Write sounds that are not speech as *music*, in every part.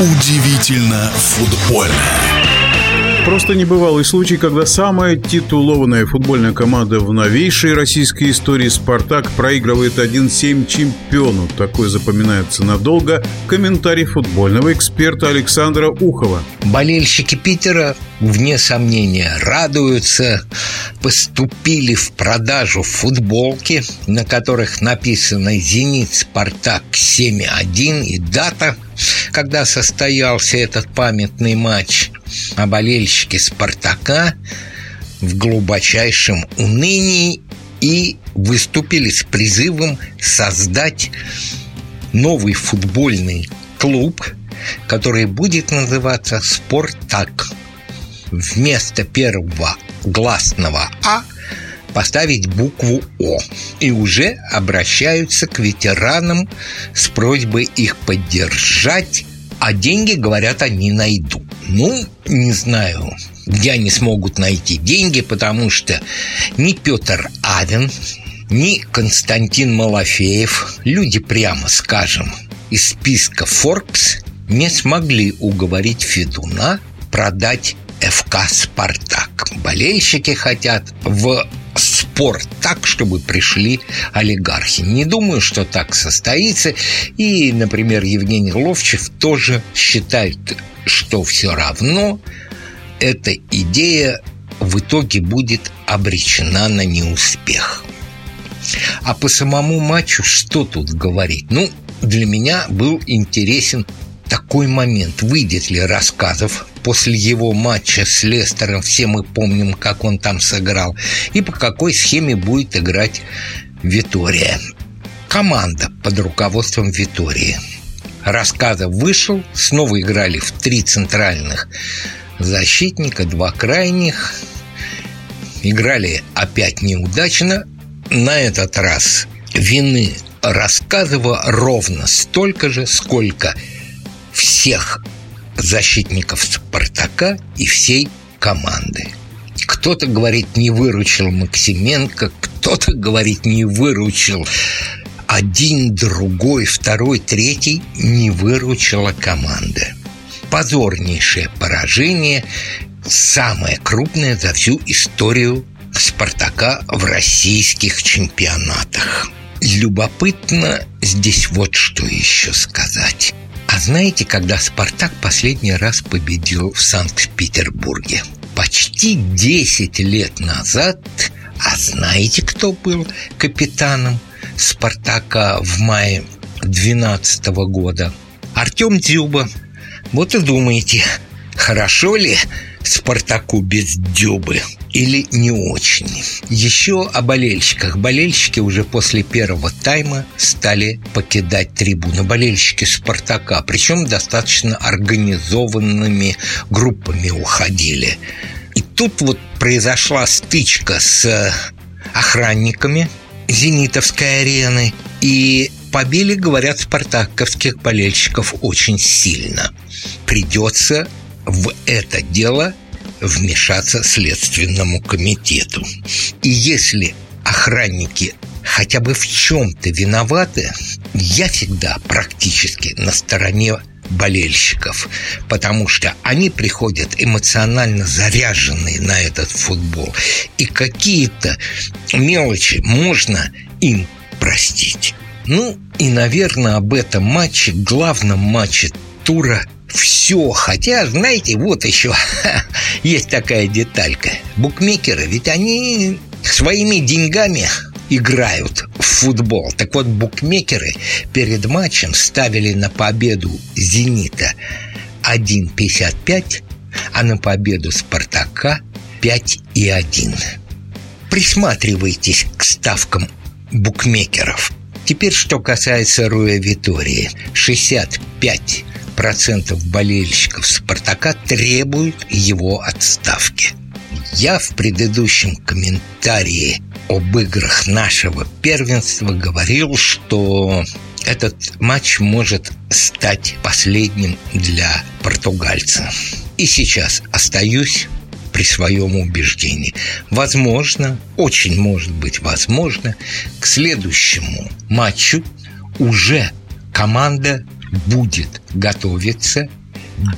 Удивительно футбольно. Просто небывалый случай, когда самая титулованная футбольная команда в новейшей российской истории «Спартак» проигрывает 1-7 чемпиону. Такой запоминается надолго комментарий футбольного эксперта Александра Ухова. Болельщики Питера, вне сомнения, радуются. Поступили в продажу футболки, на которых написано «Зенит Спартак 7-1» и дата, когда состоялся этот памятный матч – а болельщики «Спартака» в глубочайшем унынии и выступили с призывом создать новый футбольный клуб, который будет называться «Спортак». Вместо первого гласного «А» поставить букву «О» и уже обращаются к ветеранам с просьбой их поддержать, а деньги, говорят, они найдут. Ну, не знаю, где они смогут найти деньги, потому что ни Петр Авен, ни Константин Малафеев, люди, прямо скажем, из списка Forbes не смогли уговорить Федуна продать ФК «Спартак». Болельщики хотят в спорт так, чтобы пришли олигархи. Не думаю, что так состоится. И, например, Евгений Ловчев тоже считает что все равно эта идея в итоге будет обречена на неуспех. А по самому матчу что тут говорить? Ну, для меня был интересен такой момент. Выйдет ли рассказов после его матча с Лестером, все мы помним, как он там сыграл, и по какой схеме будет играть Витория. Команда под руководством Витории – рассказа вышел, снова играли в три центральных защитника, два крайних. Играли опять неудачно. На этот раз вины рассказывала ровно столько же, сколько всех защитников «Спартака» и всей команды. Кто-то говорит, не выручил Максименко, кто-то говорит, не выручил один, другой, второй, третий не выручила команда. Позорнейшее поражение, самое крупное за всю историю «Спартака» в российских чемпионатах. Любопытно здесь вот что еще сказать. А знаете, когда «Спартак» последний раз победил в Санкт-Петербурге? Почти 10 лет назад, а знаете, кто был капитаном? «Спартака» в мае 2012 года. Артем Дзюба. Вот и думаете, хорошо ли «Спартаку» без Дюбы или не очень. Еще о болельщиках. Болельщики уже после первого тайма стали покидать трибуны. Болельщики «Спартака», причем достаточно организованными группами уходили. И тут вот произошла стычка с охранниками – «Зенитовской арены» и побили, говорят, спартаковских болельщиков очень сильно. Придется в это дело вмешаться Следственному комитету. И если охранники хотя бы в чем-то виноваты, я всегда практически на стороне болельщиков, потому что они приходят эмоционально заряженные на этот футбол. И какие-то мелочи можно им простить. Ну и, наверное, об этом матче, главном матче тура все. Хотя, знаете, вот еще *laughs* есть такая деталька. Букмекеры, ведь они своими деньгами играют в футбол. Так вот, букмекеры перед матчем ставили на победу «Зенита» 1,55, а на победу «Спартака» 5,1. Присматривайтесь к ставкам букмекеров. Теперь, что касается Руя Витории. 65 процентов болельщиков «Спартака» требуют его отставки. Я в предыдущем комментарии об играх нашего первенства говорил, что этот матч может стать последним для португальца. И сейчас остаюсь при своем убеждении. Возможно, очень может быть возможно, к следующему матчу уже команда будет готовиться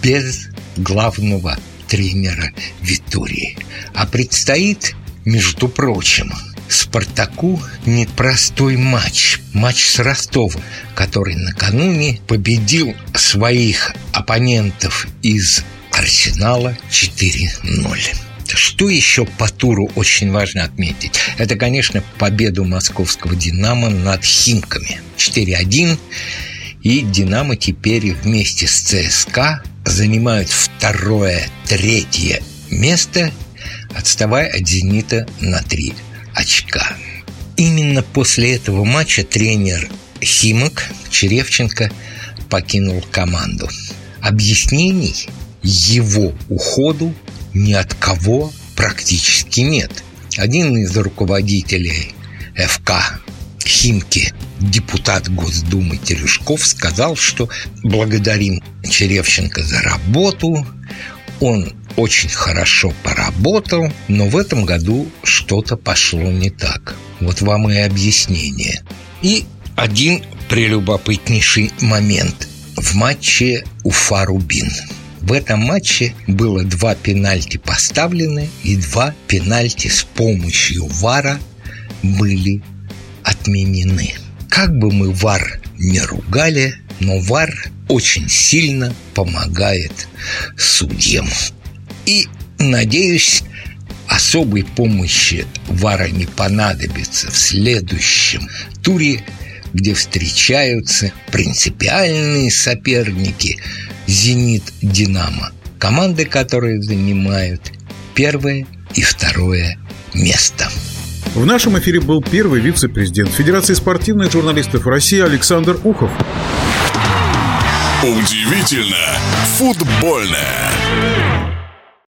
без главного тренера Витории. А предстоит, между прочим, Спартаку непростой матч. Матч с Ростовом, который накануне победил своих оппонентов из Арсенала 4-0. Что еще по туру очень важно отметить? Это, конечно, победу московского «Динамо» над «Химками» 4-1. И «Динамо» теперь вместе с ЦСКА занимают второе, третье место, отставая от «Зенита» на три очка. Именно после этого матча тренер Химок Черевченко покинул команду. Объяснений его уходу ни от кого практически нет. Один из руководителей ФК Химки, депутат Госдумы Терешков, сказал, что благодарим Черевченко за работу, он очень хорошо поработал, но в этом году что-то пошло не так. Вот вам и объяснение. И один прелюбопытнейший момент в матче Уфа-Рубин. В этом матче было два пенальти поставлены, и два пенальти с помощью ВАРа были отменены. Как бы мы ВАР не ругали, но ВАР очень сильно помогает судьям. И, надеюсь, особой помощи ВАРа не понадобится в следующем туре, где встречаются принципиальные соперники «Зенит», «Динамо», команды, которые занимают первое и второе место. В нашем эфире был первый вице-президент Федерации спортивных журналистов России Александр Ухов. Удивительно футбольное.